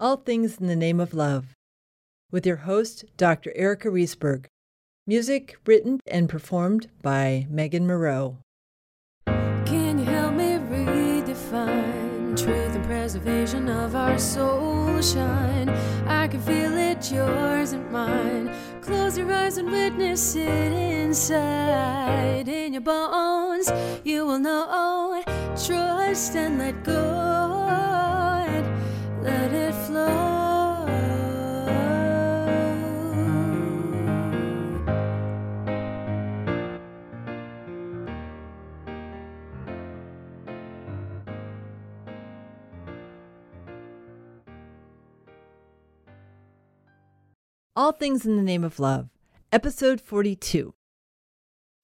All Things in the Name of Love, with your host, Dr. Erica Riesberg. Music written and performed by Megan Moreau. Can you help me redefine truth and preservation of our soul shine? I can feel it, yours and mine. Close your eyes and witness it inside. In your bones, you will know. Trust and let go. All Things in the Name of Love, Episode 42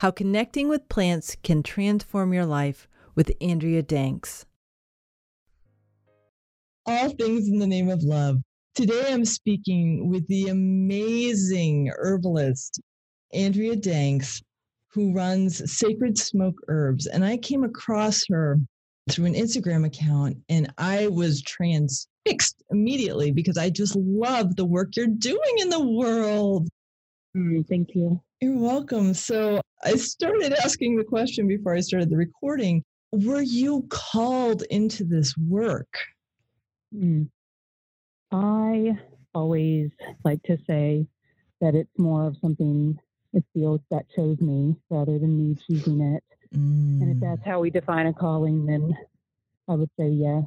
How Connecting with Plants Can Transform Your Life with Andrea Danks. All Things in the Name of Love. Today I'm speaking with the amazing herbalist, Andrea Danks, who runs Sacred Smoke Herbs. And I came across her through an Instagram account and I was transfixed immediately because I just love the work you're doing in the world. Mm, thank you. You're welcome. So I started asking the question before I started the recording Were you called into this work? Mm. I always like to say that it's more of something it feels that chose me rather than me choosing it. Mm, And if that's how we define a calling, then I would say yes.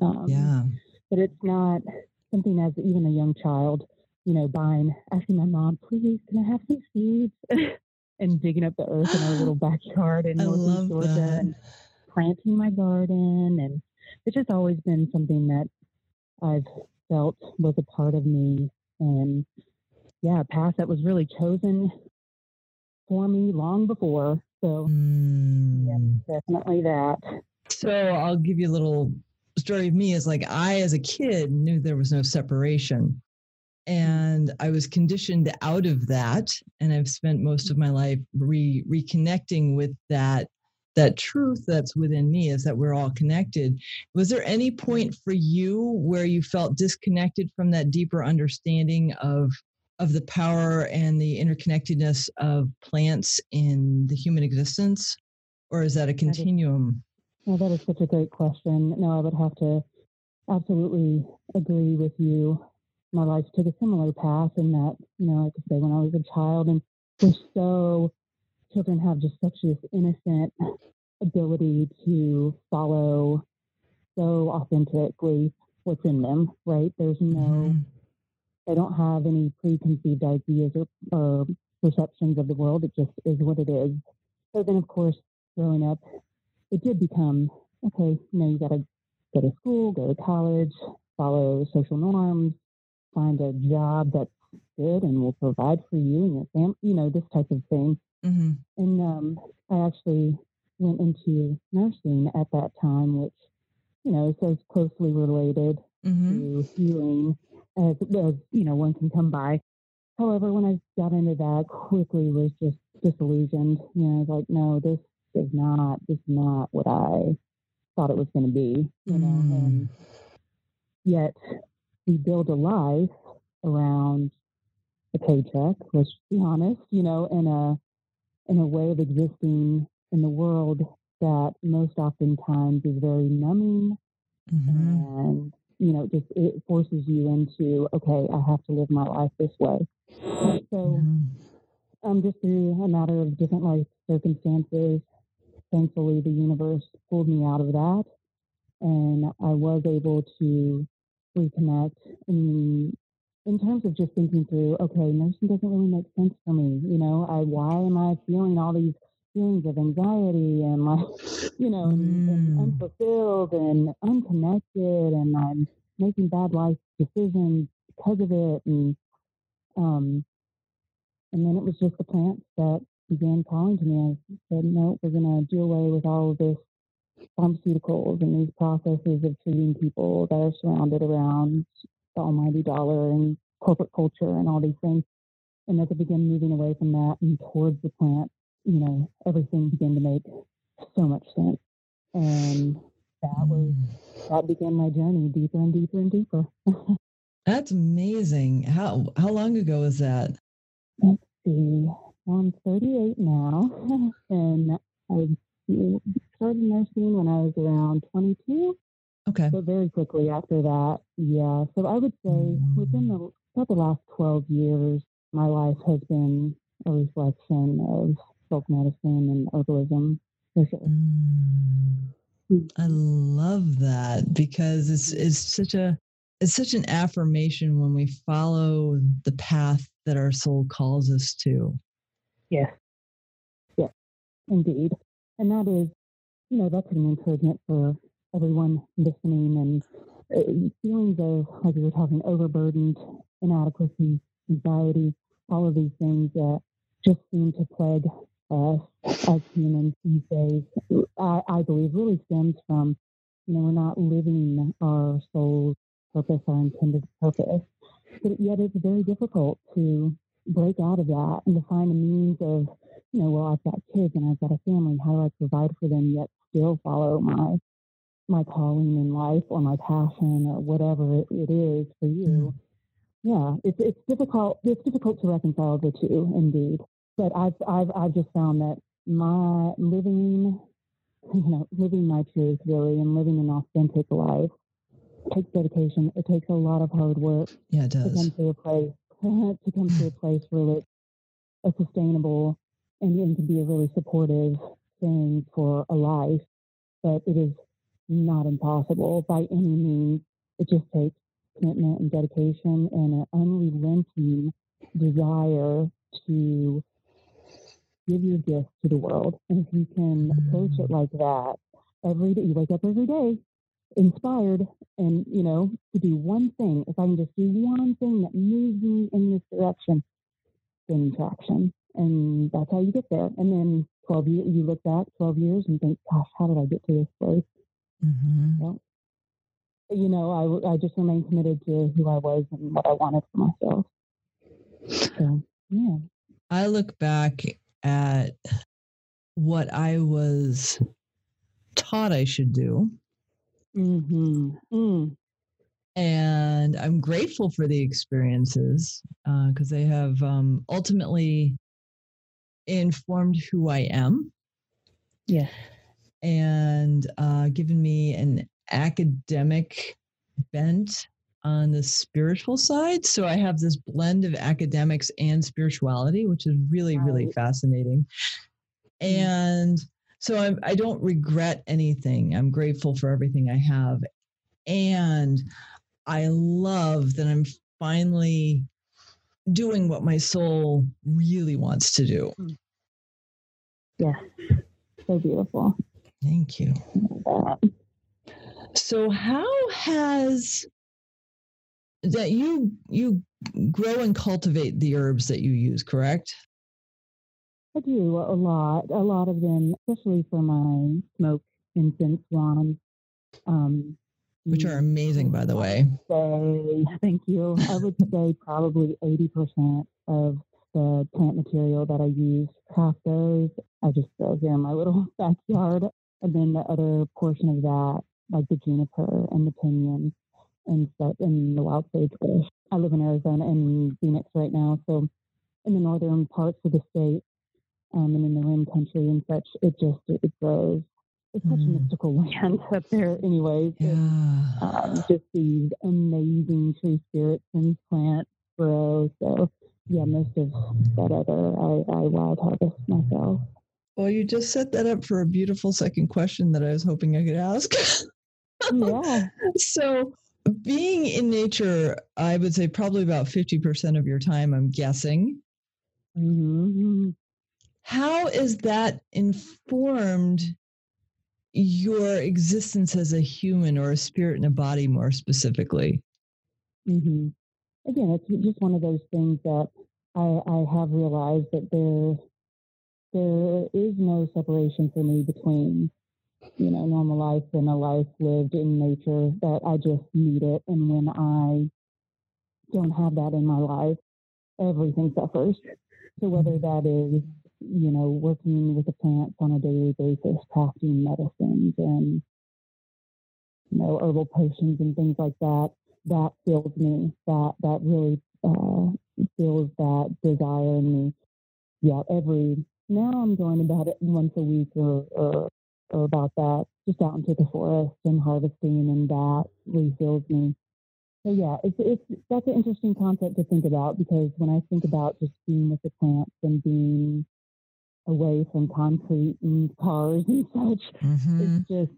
Um, yeah. But it's not something as even a young child, you know, buying, asking my mom, please, can I have some seeds? and digging up the earth in our little backyard in I northeast Georgia that. and planting my garden. And it's just always been something that I've felt was a part of me. And yeah, a path that was really chosen for me long before. So Mm. definitely that. So I'll give you a little story of me is like I as a kid knew there was no separation. And I was conditioned out of that. And I've spent most of my life re reconnecting with that that truth that's within me is that we're all connected. Was there any point for you where you felt disconnected from that deeper understanding of of the power and the interconnectedness of plants in the human existence? Or is that a continuum? Well, that is such a great question. No, I would have to absolutely agree with you. My life took a similar path in that, you know, like I say, when I was a child, and we're so, children have just such this innocent ability to follow so authentically what's in them, right? There's no, Mhm. they don't have any preconceived ideas or, or perceptions of the world. It just is what it is. So then, of course, growing up, it did become okay. You know, you got to go to school, go to college, follow social norms, find a job that's good and will provide for you and your family. You know, this type of thing. Mhm. And um, I actually went into nursing at that time, which you know is as closely related Mhm. to healing as, as you know one can come by. However, when I got into that, quickly was just disillusioned. You know, I was like, no, this is not this is not what I thought it was going to be. You know, Mm. and yet we build a life around a paycheck. Let's be honest. You know, in a in a way of existing in the world that most oftentimes is very numbing Mhm. and you know just it forces you into okay i have to live my life this way so Mhm. um just through a matter of different life circumstances thankfully the universe pulled me out of that and i was able to reconnect in in terms of just thinking through okay nursing doesn't really make sense for me you know i why am i feeling all these feelings of anxiety and like you know and, and Mm. unfulfilled and unconnected and i'm making bad life decisions because of it and um and then it was just the plants that began calling to me i said no we're going to do away with all of this pharmaceuticals and these processes of treating people that are surrounded around the almighty dollar and corporate culture and all these things. And as I began moving away from that and towards the plant, you know, everything began to make so much sense. And that was Mm. that began my journey deeper and deeper and deeper. That's amazing. How how long ago was that? Let's see. I'm 38 now, and I started nursing when I was around 22. Okay. So very quickly after that, yeah. So I would say within the about the last 12 years, my life has been a reflection of folk medicine and herbalism. For sure. Mm. I love that because it's it's such a it's such an affirmation when we follow the path that our soul calls us to. Yes. Yes, indeed. And that is, you know, that's an encouragement for everyone listening and uh, feelings of, like we were talking, overburdened, inadequacy, anxiety, all of these things that just seem to plague us as humans these days. I, I believe really stems from, you know, we're not living our soul's purpose, our intended purpose. But yet it's very difficult to break out of that and to find a means of, you know, well, I've got kids and I've got a family. How do I provide for them yet still follow my my calling in life or my passion or whatever it is for you? Mm-hmm. Yeah, it's it's difficult. It's difficult to reconcile the two, indeed. But I've I've I've just found that my living, you know, living my truth really and living an authentic life takes dedication. It takes a lot of hard work Yeah, it does. to come to a place to come to a place where it's a sustainable and, and can be a really supportive thing for a life. But it is not impossible by any means. It just takes commitment and dedication and an unrelenting desire to give your gift to the world. And if you can approach it mm. like that, every day you wake up every day inspired and you know to do one thing if i can just do one thing that moves me in this direction gain traction. And that's how you get there. And then 12 years you look back 12 years and think gosh how did i get to this place? Hmm well, you know I, I just remain committed to who i was and what i wanted for myself. So yeah. I look back at what I was taught I should do, mm-hmm. mm. and I'm grateful for the experiences because they have um, ultimately informed who I am yes and uh, given me an academic bent on the spiritual side. So I have this blend of academics and spirituality, which is really, really Right. fascinating. Mm. And so I'm, I don't regret anything. I'm grateful for everything I have. And I love that I'm finally doing what my soul really wants to do. Hmm. yes so beautiful Thank you. So how has that you you grow and cultivate the herbs that you use, correct? I do a lot, a lot of them, especially for my smoke incense wands. Um, Which are amazing, by the way. say, thank you. I would say probably 80% of the plant material that I use, half those I just grow here in my little backyard. And then the other portion of that, like the juniper and the pinyon and stuff, and the wild sagebush. I live in Arizona and Phoenix right now. So in the northern parts of the state um, and in the rim country and such, it just, it grows. It's such a Mm. mystical land up there anyways. Yeah. um, just these amazing tree spirits and plants grow. So yeah, most of that other I, I wild harvest myself. Well, you just set that up for a beautiful second question that I was hoping I could ask. Yeah. so being in nature, I would say probably about 50% of your time, I'm guessing. hmm How is that informed your existence as a human or a spirit in a body more specifically? hmm Again, it's just one of those things that I, I have realized that there there is no separation for me between you know normal life and a life lived in nature. That I just need it, and when I don't have that in my life, everything suffers. So whether that is you know working with the plants on a daily basis, crafting medicines and you know herbal potions and things like that, that fills me. That that really uh, fills that desire in me. Yeah, every now I'm going about it once a week or, or or about that, just out into the forest and harvesting, and that refills me. So yeah, it's it's that's an interesting concept to think about because when I think about just being with the plants and being away from concrete and cars and such, Mm-hmm. it's just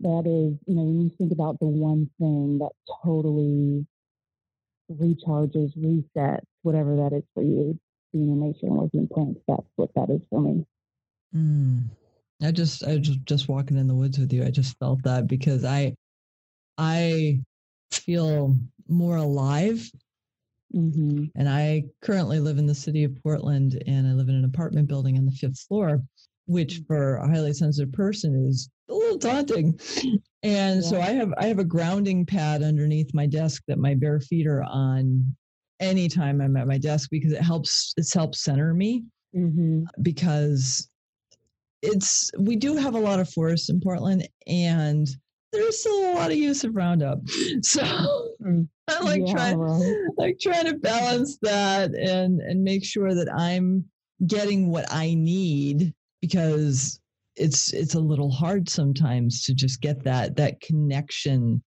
that is you know when you think about the one thing that totally recharges, resets, whatever that is for you, being in nature and working in plants, that's what that is for me. Mm. I just I just just walking in the woods with you, I just felt that because I I feel more alive hmm and I currently live in the city of Portland and I live in an apartment building on the fifth floor, which for a highly sensitive person is a little daunting. And so I have I have a grounding pad underneath my desk that my bare feet are on anytime I'm at my desk because it helps it's helps center me. Hmm because it's we do have a lot of forests in Portland and there's still a lot of use of Roundup. So Mm. I like yeah, trying like trying to balance that and and make sure that I'm getting what I need because it's it's a little hard sometimes to just get that that connection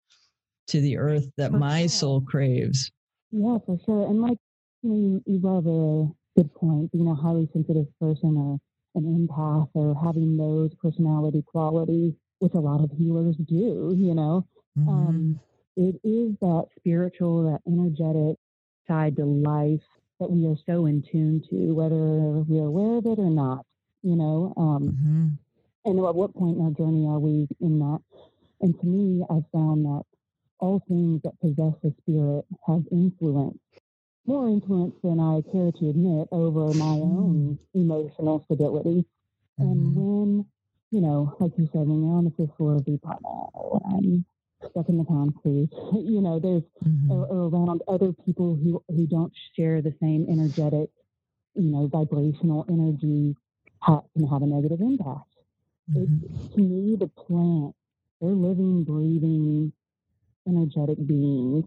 to the earth that For my sure. soul craves. Yeah, for sure. And like you know, you, you brought up a good point. Being a highly sensitive person or an empath or having those personality qualities, which a lot of healers do, you know, Mhm. um, it is that spiritual, that energetic side to life that we are so in tune to, whether we're aware of it or not, you know. Um, Mhm. and at what point in our journey are we in that? And to me, I've found that all things that possess a spirit have influence, more influence than I care to admit over my own emotional stability. And Mhm. when, you know, like you said, when you're on the fifth floor of the apartment I'm stuck in the concrete, you know, there's Mhm. or, or around other people who who don't share the same energetic, you know, vibrational energy ha- can have a negative impact. Mhm. to me, the plants, they're living, breathing, energetic beings.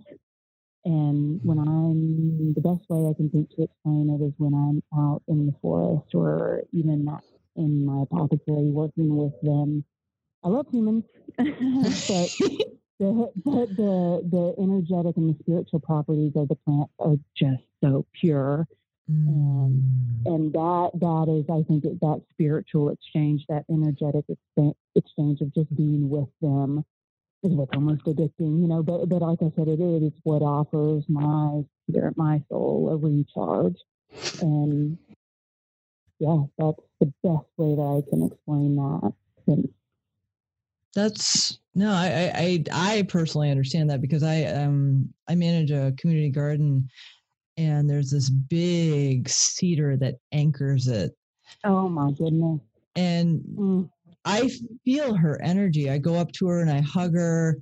And when I'm, the best way I can think to explain it is when I'm out in the forest or even not in my apothecary working with them. I love humans, but the, but the the energetic and the spiritual properties of the plants are just so pure Mm. and that that is i think it, that spiritual exchange that energetic expa- exchange of just being with them is what's almost addicting you know but but like i said it is it's what offers my spirit my soul a recharge and yeah that's the best way that i can explain that. And That's no, I, I I I personally understand that because I um I manage a community garden and there's this big cedar that anchors it. oh my goodness. And Mm, I feel her energy. I go up to her and I hug her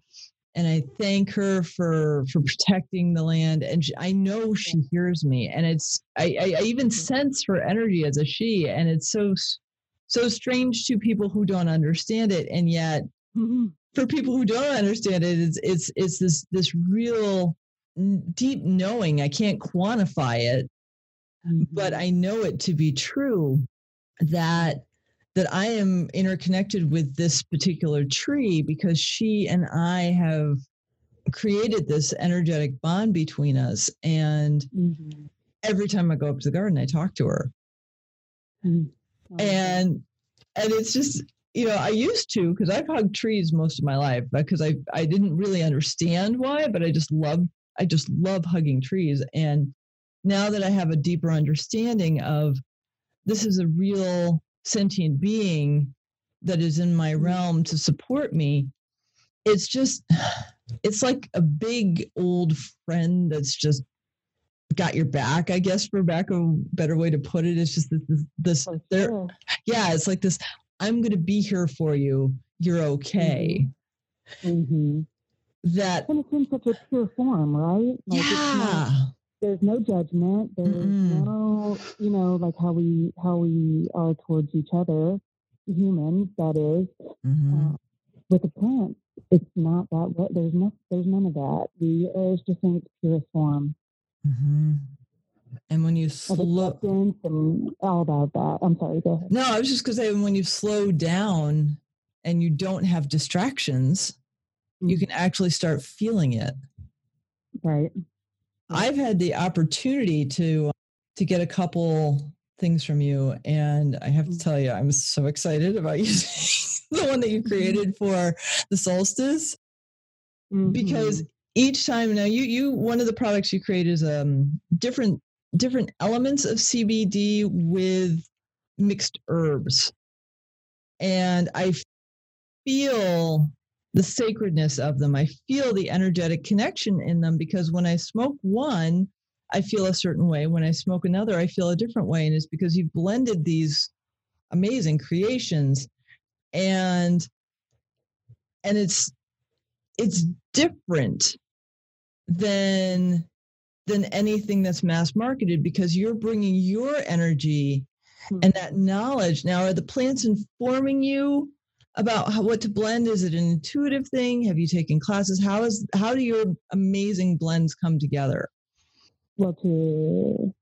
and I thank her for for protecting the land. And she, I know she hears me. And it's I, I, I even sense her energy as a she. And it's so so strange to people who don't understand it. And yet for people who don't understand it, it's it's it's this this real deep knowing. I can't quantify it, but mhm. I know it to be true that that I am interconnected with this particular tree because she and I have created this energetic bond between us. And Mhm. every time I go up to the garden, I talk to her. Mhm. Oh, and and it's just you know i used to because i've hugged trees most of my life because i i didn't really understand why but i just love i just love hugging trees and now that i have a deeper understanding of this is a real sentient being that is in my realm to support me it's just it's like a big old friend that's just got your back i guess for back a better way to put it it's just this this, this for they're yeah, it's like this I'm going to be here for you. You're okay. Mhm. That, And it's in such a pure form, right? Like yeah. There's no judgment. There's Mm-mm. no, you know, like how we how we are towards each other, humans. That is, Mhm. uh, with the plants. it's not that way. There's no, there's none of that. The it's just in its purest form. Mm-hmm. And when you slow, and all about that. I'm sorry. Go ahead. no, I was just to say when you slow down and you don't have distractions, you Mhm. can actually start feeling it. Right. I've had the opportunity to to get a couple things from you, and I have to Mm. tell you, I'm so excited about using the one that you created for the solstice because Mhm. each time now you you one of the products you create is um different different elements of CBD with mixed herbs, and I feel the sacredness of them. I feel the energetic connection in them because when I smoke one, I feel a certain way. When I smoke another, I feel a different way. And it's because you've blended these amazing creations and and it's it's different than than anything that's mass marketed because you're bringing your energy hmm. and that knowledge now are the plants informing you about how, what to blend is it an intuitive thing have you taken classes how is how do your amazing blends come together Well, to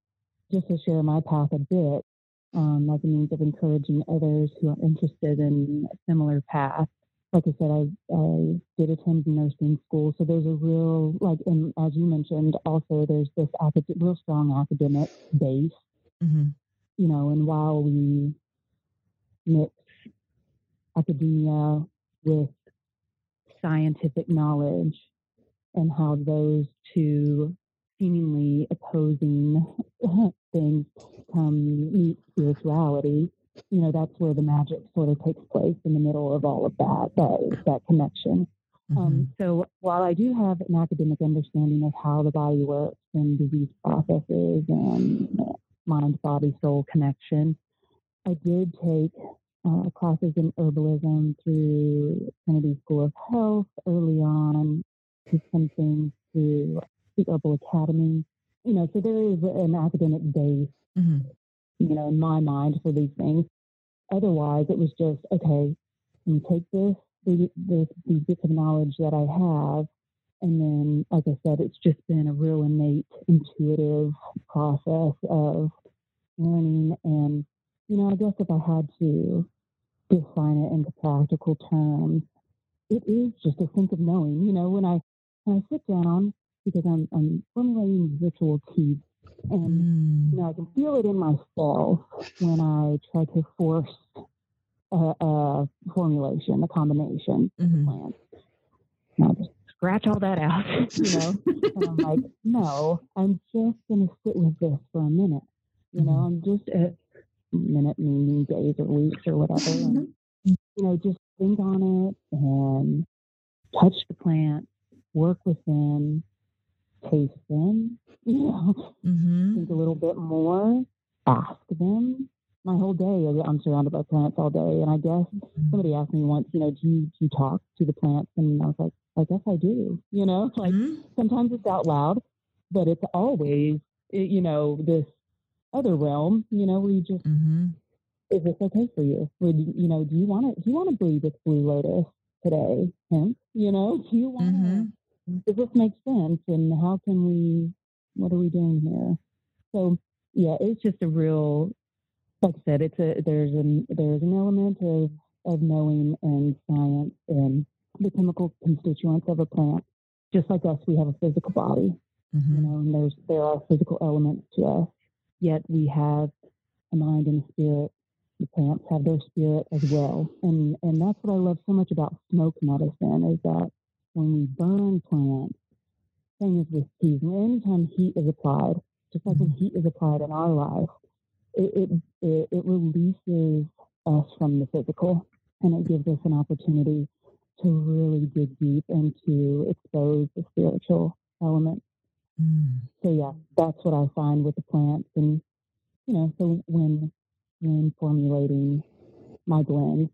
just to share my path a bit, um, as a means of encouraging others who are interested in a similar path. Like I said, I, I did attend nursing school, so there's a real like, and as you mentioned, also there's this acad- real strong academic base, mm-hmm. you know. And while we mix academia with scientific knowledge, and how those two seemingly opposing things come meet spirituality, you know, that's where the magic sort of takes place in the middle of all of that, that, that connection. Mm-hmm. Um, so while I do have an academic understanding of how the body works and disease processes and mind body soul connection, I did take uh, classes in herbalism through Trinity School of Health early on, to some things through the Herbal Academy. You know, so there is an academic base, Mm-hmm. you know, in my mind for these things. Otherwise, it was just okay. You take this, the- this, these bits of knowledge that I have, and then, like I said, it's just been a real innate, intuitive process of learning. And you know, I guess if I had to define it into practical terms, it is just a sense of knowing. You know, when I when I sit down because I'm I'm formulating ritual teas, and Mm. you know I can feel it in myself when I try to force a, a formulation, a combination Mhm. plants. And I just scratch all that out, you know. and I'm like, no, I'm just gonna sit with this for a minute. You know, Mhm. I'm just a minute, meaning days or weeks or whatever. And, you know, just think on it and touch the plant, work with them, taste them, you know, Mhm. think a little bit more, ask them. My whole day, I'm surrounded by plants all day. And I guess somebody asked me once, you know, do you, do you talk to the plants? And I was like, I guess I do, you know, like Mhm. sometimes it's out loud, but it's always, eh, you know, this other realm, you know, where you just, Mhm. is this okay for you? Would you, you know, do you want to, do you want to breathe with blue lotus today? Hemp, you know, do you want to, Mhm. does this make sense? And how can we, what are we doing here? So yeah, it's just a real, like I said, it's a, there's an, there's an element of, of knowing and science and the chemical constituents of a plant. Just like us, we have a physical body, you Mhm. know, and there's, there are physical elements to us, yet we have a mind and a spirit. The plants have their spirit as well. And, and that's what I love so much about smoke medicine is that when we burn plants, same as with teas, anytime heat is applied, just like when mm-hmm. heat is applied in our life, it, it, it, it releases us from the physical and it gives us an opportunity to really dig deep and to expose the spiritual element. Mm. So yeah, that's what I find with the plants. And, you know, so when, when formulating my blends,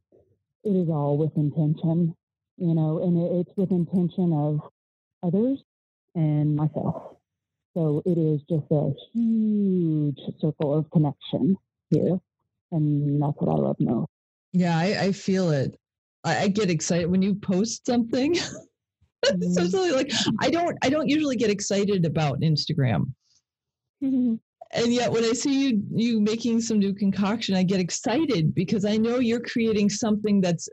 it is all with intention, you know, and it, it's with intention of others and myself. So it is just a huge circle of connection here. And that's what I love most. Yeah, I, I feel it. I, I get excited when you post something. so silly. Like I don't I don't usually get excited about Instagram. Mm-hmm. And yet when I see you you making some new concoction, I get excited because I know you're creating something that's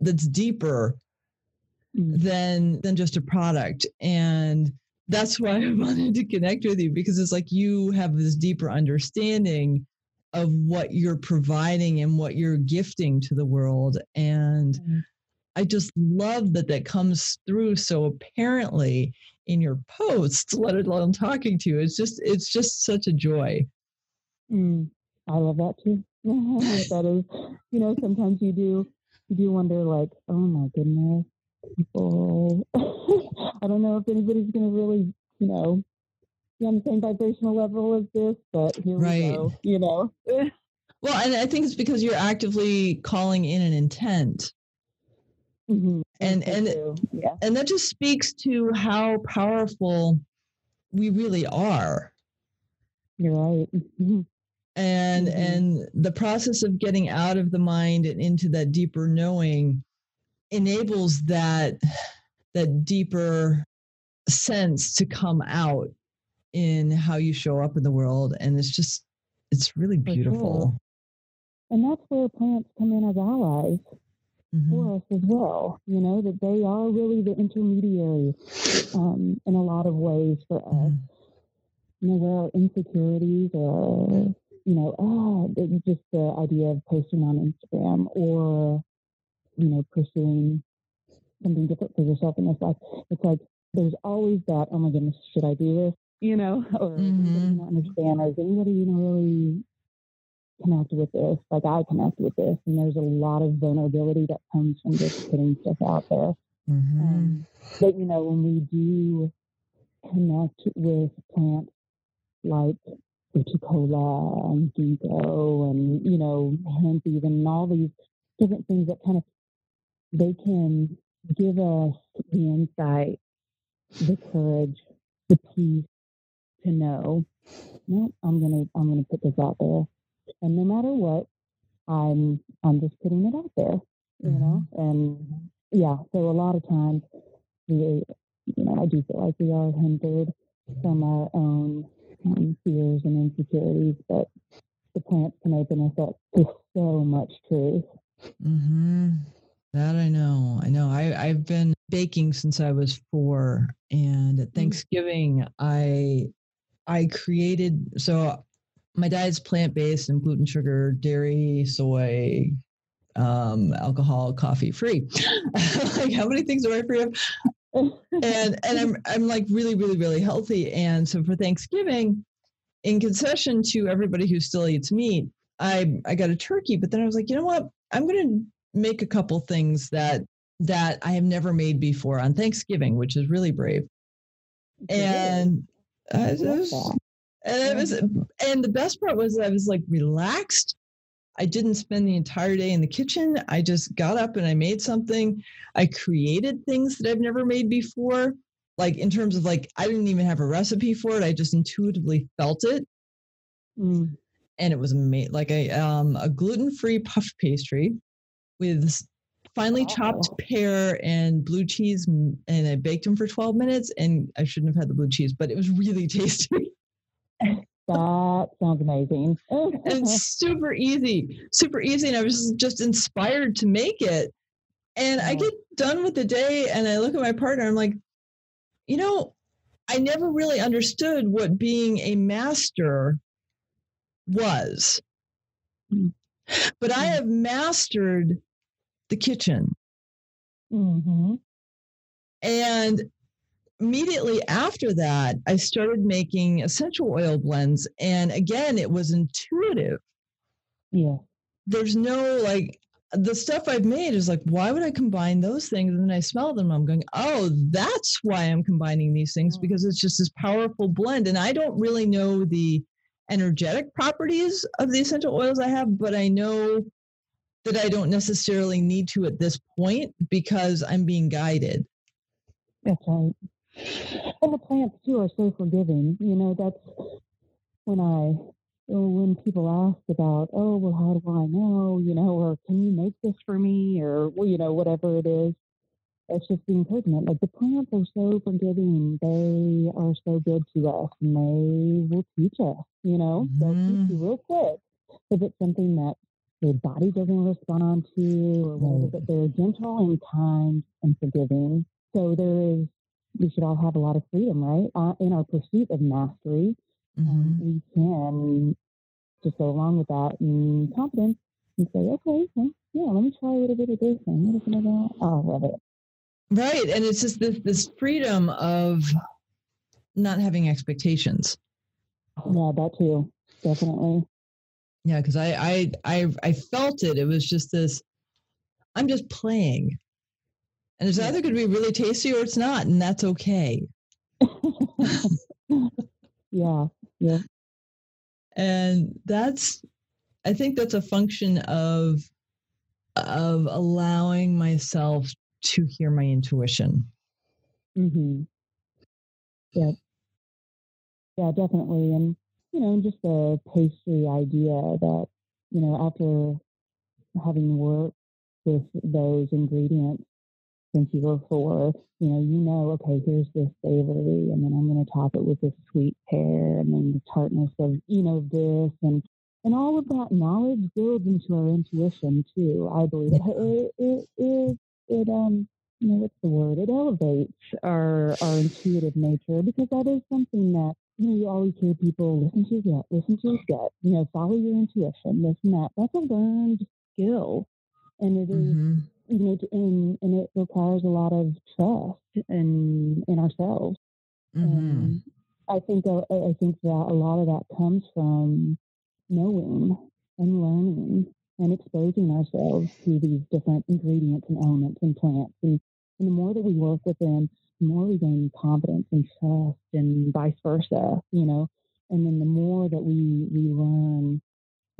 that's deeper Mm. than than just a product. And that's why I wanted to connect with you because it's like you have this deeper understanding of what you're providing and what you're gifting to the world. And Mhm. I just love that that comes through so apparently in your posts, let alone talking to you. It's just it's just such a joy. Mm, I love that too. that is, you know, sometimes you do, you do wonder, like, oh my goodness, people. I don't know if anybody's going to really, you know, be on the same vibrational level as this, but here Right. we go. You know. Well, and I think it's because you're actively calling in an intent. Mhm. And- and- yeah, And that just speaks to how powerful we really are. you're right. Mhm. and Mhm. and the process of getting out of the mind and into that deeper knowing enables that that deeper sense to come out in how you show up in the world and it's just it's really beautiful And that's where plants come in as allies. Mhm. for us as well. You know, that they are really the intermediary um, in a lot of ways for us. Mhm. You know, where our insecurities or, you know, the- just the idea of posting on Instagram or, you know, pursuing something different for yourself in this life. It's like there's always that, oh my goodness, should I do this? You know, or does Mhm. not understand? Or is anybody, you know, really connect with this like I connect with this? And there's a lot of vulnerability that comes from just putting stuff out there. Mhm. Um, but you know, when we do connect with plants like Cola and ginkgo and you know hemp even and all these different things that kind of they can give us the insight, the courage, the peace to know, no, I'm gonna I'm gonna put this out there, and no matter what, I'm I'm just putting it out there, you know, and yeah. So a lot of times, we, you know, I do feel like we are hindered from our own um, fears and insecurities, but the plants can open us up to so much truth. hmm That I know. I know. I, I've been baking since I was four, and at Thanksgiving, I I created so my diet's plant based and gluten, sugar, dairy, soy, um, alcohol, coffee free. like how many things am I free of? and and I'm I'm like really really really healthy. And so for Thanksgiving, in concession to everybody who still eats meat, I I got a turkey. But then I was like, you know what? I'm gonna make a couple things that that I have never made before on Thanksgiving, which is really brave. And I love was. And it was and the best part was I was like relaxed. I didn't spend the entire day in the kitchen. I just got up and I made something. I created things that I've never made before. Like in terms of like I didn't even have a recipe for it. I just intuitively felt it Mm, and it was made like a um a gluten-free puff pastry with finely chopped pear and blue cheese and I baked them for 12 minutes and I shouldn't have had the blue cheese but it was really tasty that sounds amazing. and super easy super easy and I was just inspired to make it and I get done with the day and I look at my partner I'm like you know I never really understood what being a master was but I Mm. have mastered the kitchen. hmm And immediately after that, I started making essential oil blends. And again, it was intuitive. Yeah. There's no like, the stuff I've made is like, why would I combine those things? And then I smell them. I'm going, oh, that's why I'm combining these things Mm. because it's just this powerful blend. And I don't really know the energetic properties of the essential oils I have, but I know that I don't necessarily need to at this point because I'm being guided. That's right. And the plants too are so forgiving. You know, that's when I when people ask about, oh, well, how do I know, you know, or can you make this for me, or well, you know, whatever it is. It's just the encouragement. Like the plants are so forgiving. They are so good to us, and they will teach us. You know, they'll teach you Mhm. real quick if it's something that your body doesn't respond to, or whatever. Right. But they're gentle and kind and forgiving. So there is. We should all have a lot of freedom, right? Uh, in our pursuit of mastery, um, Mhm. we can just go along with that and confidence and say, okay, well, yeah, let me try a little bit of this and a little bit of that. I love it. Right. And it's just this this freedom of not having expectations. Yeah, that too, definitely. Yeah, because I, I I I felt it. It was just this. I'm just playing, and it's either going to be really tasty or it's not, and that's okay. yeah, yeah, And that's, I think that's a function of of allowing myself to hear my intuition. Mm-hmm. yeah, yeah, definitely. And you know, just the pastry idea that you know after having worked with those ingredients since you were four, you know, you know, okay, here's this savory, and then I'm going to top it with this sweet pear, and then the tartness of, you know, this, and and all of that knowledge builds into our intuition too. I believe it it it, it, um you know what's the word? It elevates our our intuitive nature because that is something that you know you always hear people listen to your gut, listen to your gut, you know, follow your intuition, this and that. That's a learned skill, and it is hmm you know, and and it requires a lot of trust in in ourselves. hmm And I think I I think that a lot of that comes from knowing and learning and exposing ourselves to these different ingredients and elements and plants. And, and the more that we work with them, the more we gain confidence and trust, and vice versa. You know, and then the more that we we learn,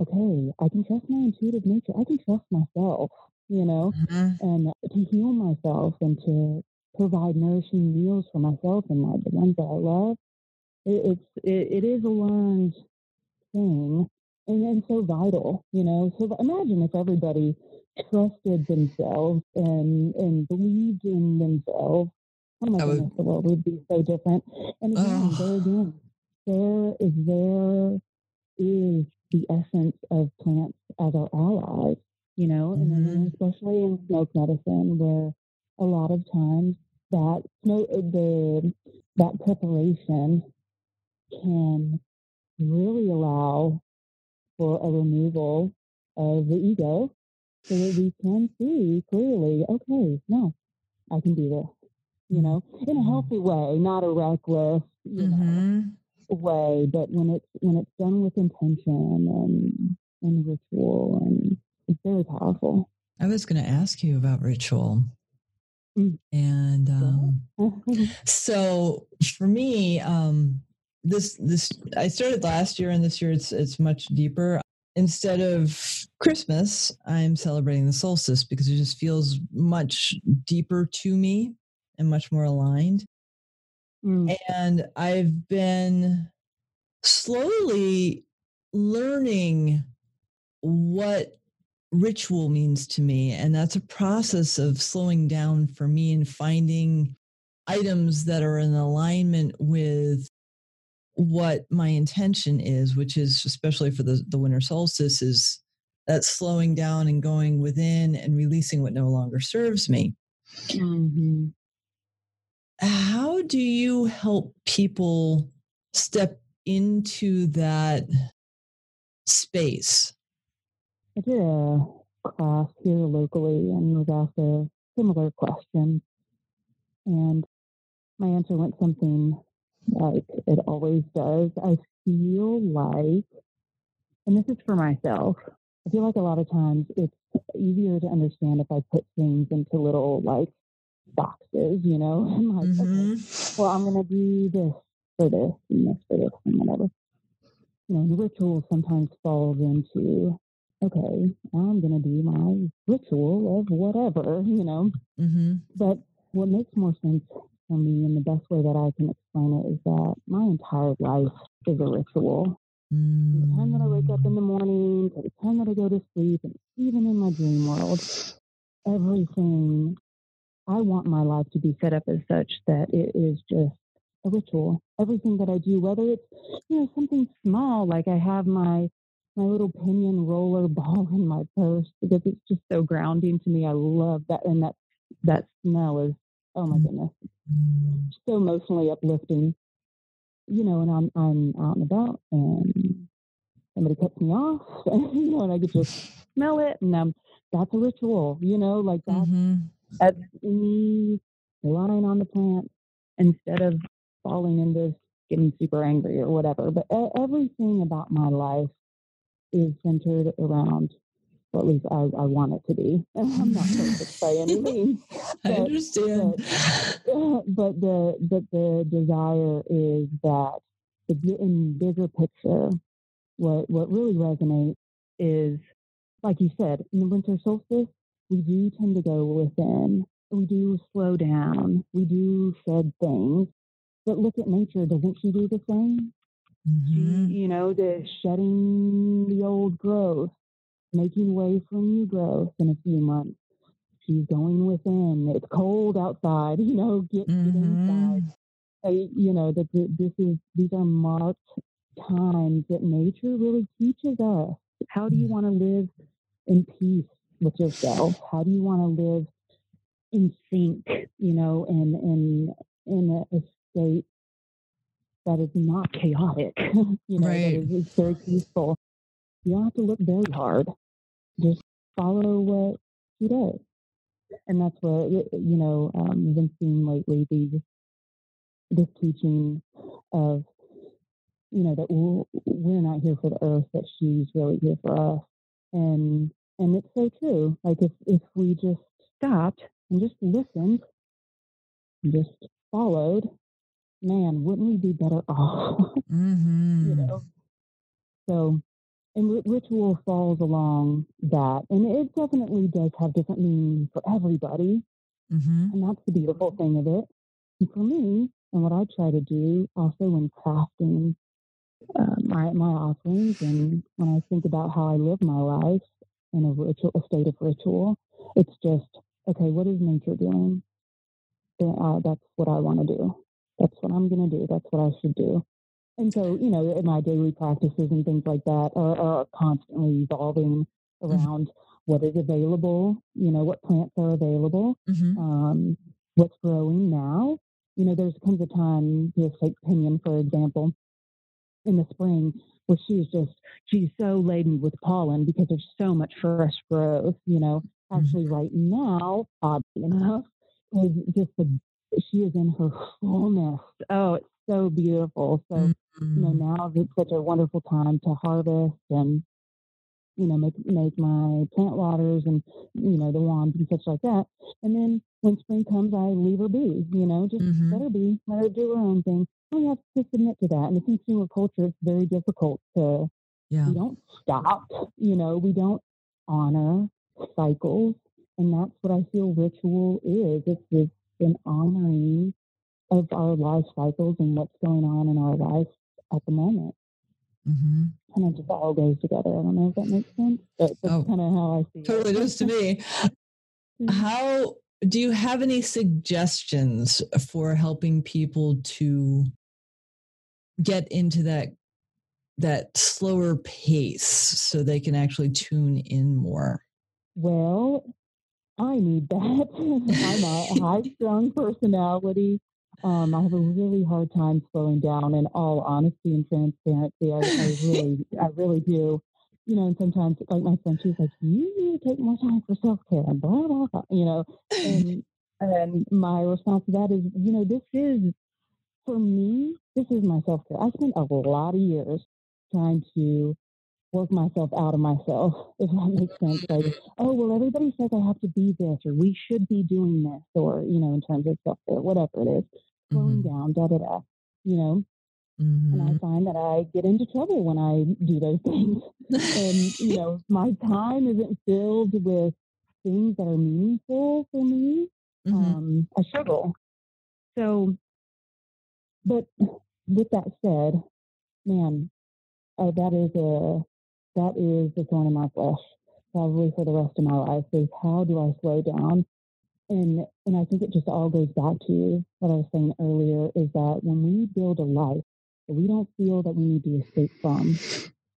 okay, I can trust my intuitive nature. I can trust myself. You know, hmm and to heal myself and to provide nourishing meals for myself and my, the ones that I love. It, it's it, it is a learned thing and, and so vital, you know. So imagine if everybody trusted themselves and and believed in themselves. Oh my That would- goodness, the world would be so different. And again, there Ugh. again, there is there is the essence of plants as our allies, you know, and then mm-hmm. especially in smoke medicine, where a lot of times that smoke, uh, the that preparation can really allow for a removal of the ego, so that we can see clearly, okay, no, I can do this, you mm-hmm. know, in a healthy way, not a reckless, you know hmm way, but when it's when it's done with intention and and ritual and very powerful. I was going to ask you about ritual. Mm. And um, so for me, um, this this I started last year, and this year it's it's much deeper. Instead of Christmas, I'm celebrating the solstice because it just feels much deeper to me and much more aligned. Mm, And I've been slowly learning what ritual means to me. And that's a process of slowing down for me and finding items that are in alignment with what my intention is, which is especially for the, the winter solstice, is that slowing down and going within and releasing what no longer serves me. mhm. How do you help people step into that space? I did a class here locally and was asked a similar question, and my answer went something like it always does. I feel like, and this is for myself. I feel like a lot of times it's easier to understand if I put things into little like boxes, you know, and like, okay, Mhm. well, I'm going to do this for this and this for this and whatever. You know, the ritual sometimes falls into, okay, I'm going to do my ritual of whatever, you know. Mhm. But what makes more sense for me and the best way that I can explain it is that my entire life is a ritual. From the time that I wake up in the morning the time that I go to sleep, and even in my dream world, everything I want my life to be set up as such that it is just a ritual. Everything that I do, whether it's you know something small like I have my my little piñon roller ball in my purse because it's just so grounding to me. I love that, and that that smell is oh my goodness, so emotionally uplifting. You know, and I'm I'm out and about, and somebody cuts me off, and you know, and I could just smell it, and um, that's a ritual. You know, like that's Mm-hmm. that's me relying on the plant instead of falling into getting super angry or whatever. But everything about my life is centered around, or at least I, I want it to be. I'm not perfect by any means. I understand. but the but the desire is that the in bigger picture, what what really resonates is, like you said, in the winter solstice, we do tend to go within. We do slow down. We do shed things. But look at nature. Doesn't she do the same? Mhm. you know, the shedding the old growth, making way for new growth in a few months. She's going within. It's cold outside, you know, get, get inside. Mhm. Uh, you know, that th- this is, these are marked times that nature really teaches us. How do you want to live in peace with yourself? How do you want to live in sync, you know, and in, in a, a state that is not chaotic, you know, Right. that is, very peaceful. You don't have to look very hard. Just follow what she does. And that's what, you know, um, I've been seeing lately these, this teaching of, you know, that we're, we're not here for the earth, that she's really here for us. And, and it's so true. Like if, if we just stopped and just listened, and just followed, man, wouldn't we be better off? Mhm. you know. So, and ri- ritual falls along that, and it definitely does have different meaning for everybody, Mhm. and that's the beautiful thing of it. And for me, and what I try to do also when crafting uh, my my offerings, and when I think about how I live my life in a ritual, a state of ritual, it's just okay. What is nature doing? Uh, that's what I want to do. That's what I'm going to do. That's what I should do. And so, you know, my daily practices and things like that are, are constantly evolving around what is available, you know, what plants are available, Mhm. um, what's growing now. You know, there's comes a time, just take Piñon, for example, in the spring, where she's just, she's so laden with pollen because there's so much fresh growth, you know. Actually, right now, oddly enough, is just the, she is in her fullness. Oh, it's so beautiful. So, you know, Mhm. now it's such a wonderful time to harvest and, you know, make make my plant waters and, you know, the wands and such like that. And then when spring comes, I leave her be, you know, just Mhm. let her be, let her do her own thing. We have to submit to that. In the consumer culture, it's very difficult to, Yeah. we don't stop, you know, we don't honor cycles. And that's what I feel ritual is. It's this an honoring of our life cycles and what's going on in our life at the moment. Mhm. And it just all goes together. I don't know if that makes sense, but that's Oh, kind of how I see Totally it. does to me. Mhm. How do you have any suggestions for helping people to get into that that slower pace so they can actually tune in more? Well, I need that. I'm a high strung personality. Um, I have a really hard time slowing down in all honesty and transparency. I, I really, I really do. You know, and sometimes, like my friend, she's like, "You need to take more time for self care," and blah blah blah. You know, and and my response to that is, you know, this is for me. This is my self care. I spent a lot of years trying to work myself out of myself, if that makes sense. Like, oh, well, everybody says I have to be this, or we should be doing this, or, you know, in terms of self care, whatever it is, slowing Mhm. down, da da da, you know. And I Mhm. find that I get into trouble when I do those things. And, you know, my time isn't filled with things that are meaningful for me, Mhm. um, I struggle. So, but with that said, man, uh, that is a that is the thorn in my flesh, probably for the rest of my life. Is how do I slow down? And and I think it just all goes back to what I was saying earlier. Is that when we build a life that we don't feel that we need to escape from,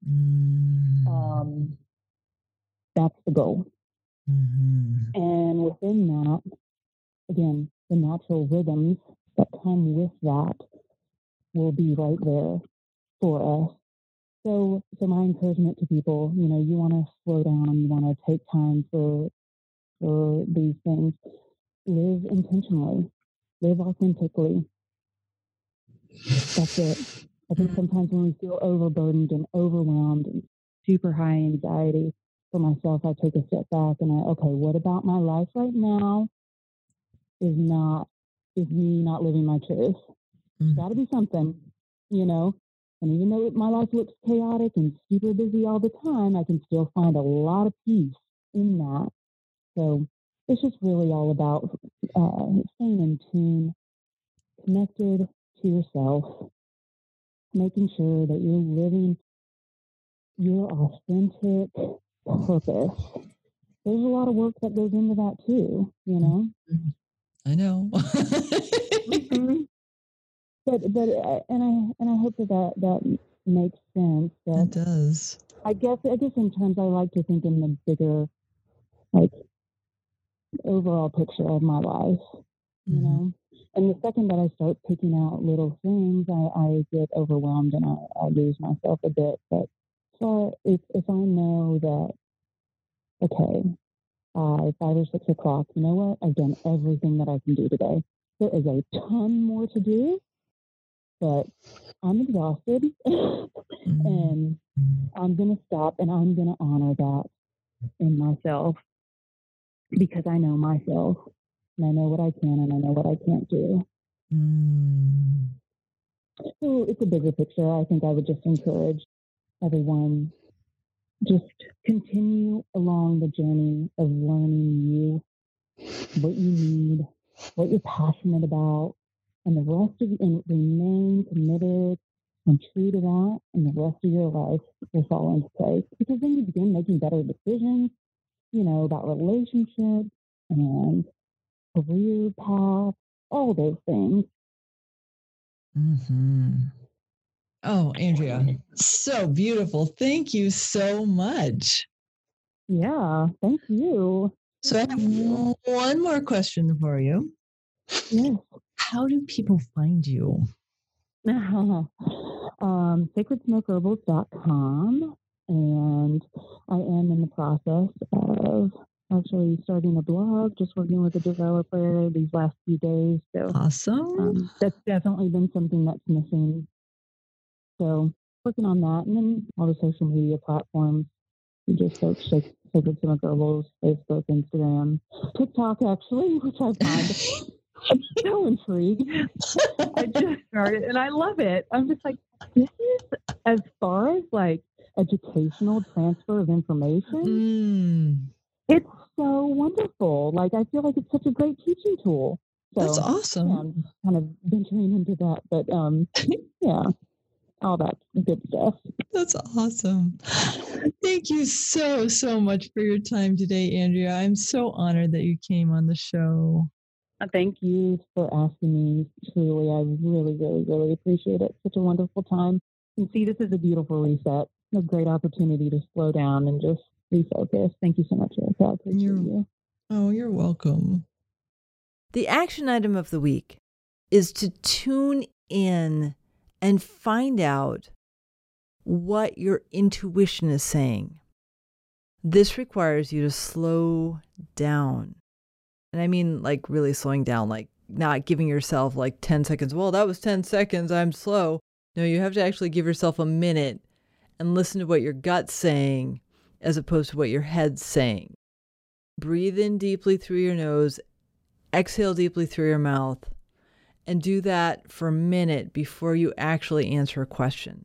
Mm. um, that's the goal. Mhm. And within that, again, the natural rhythms that come with that will be right there for us. So, so my encouragement to people, you know, you want to slow down, you want to take time for for these things. Live intentionally, live authentically. That's it. I think sometimes when we feel overburdened and overwhelmed and super high anxiety, for myself, I take a step back and I, okay, what about my life right now is not, is me not living my truth? Mhm. Got to be something, you know? And even though my life looks chaotic and super busy all the time, I can still find a lot of peace in that. So it's just really all about uh, staying in tune, connected to yourself, making sure that you're living your authentic purpose. There's a lot of work that goes into that too, you know. I know. Mhm. But but uh, and I and I hope that that, that makes sense. it That does. I guess I guess in terms I like to think in the bigger, like overall picture of my life, you Mhm. know. And the second that I start picking out little things, I, I get overwhelmed and I, I lose myself a bit. But so if if I know that, okay, uh, five or six o'clock, you know what? I've done everything that I can do today. There is a ton more to do, but I'm exhausted and I'm going to stop and I'm going to honor that in myself because I know myself and I know what I can and I know what I can't do. Mm. So it's a bigger picture. I think I would just encourage everyone just continue along the journey of learning you, what you need, what you're passionate about, and the rest of and remain committed and true to that, and the rest of your life will fall into place. Because then you begin making better decisions, you know, about relationships and career path, all those things. hmm Oh, Andrea, so beautiful. Thank you so much. Yeah, thank you. So I have one more question for you. Yes. How do people find you? um, sacredsmokeherbals.com, and I am in the process of actually starting a blog, just working with a developer these last few days. So Awesome. um, that's definitely been something that's missing. So working on that, and then all the social media platforms. You just search Sac- Sacred Smoke Herbals, Facebook, Instagram, TikTok, actually, which I find I'm so intrigued. I just started and I love it. I'm just like, this is as far as like educational transfer of information, Mm, it's so wonderful. Like I feel like it's such a great teaching tool. So that's awesome. yeah, I'm kind of venturing into that. But um yeah, all that good stuff. That's awesome. Thank you so, so much for your time today, Andrea. I'm so honored that you came on the show. Thank you for asking me. Truly, I really, really, really appreciate it. Such a wonderful time. And see, this is a beautiful reset. A great opportunity to slow down and just refocus. Thank you so much, Erica. I appreciate You're- you. Oh, you're welcome. The action item of the week is to tune in and find out what your intuition is saying. This requires you to slow down. And I mean, like, really slowing down, like, not giving yourself like 10 seconds. Well, that was 10 seconds. I'm slow. No, you have to actually give yourself a minute and listen to what your gut's saying as opposed to what your head's saying. Breathe in deeply through your nose, exhale deeply through your mouth, and do that for a minute before you actually answer a question.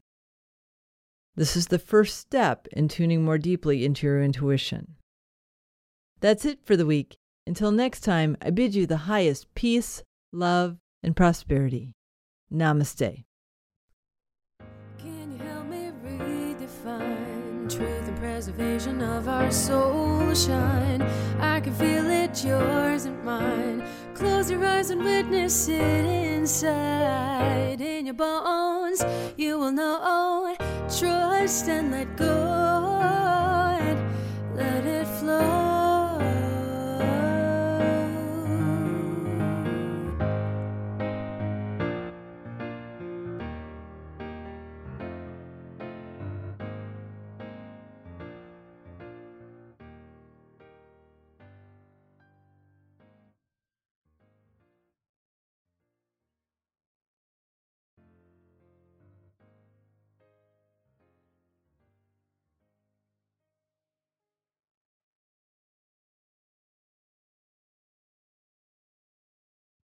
This is the first step in tuning more deeply into your intuition. That's it for the week. Until next time, I bid you the highest peace, love, and prosperity. Namaste. Can you help me redefine truth and preservation of our soul shine. I can feel it, yours and mine. Close your eyes and witness it inside. In your bones, you will know. Trust and let go.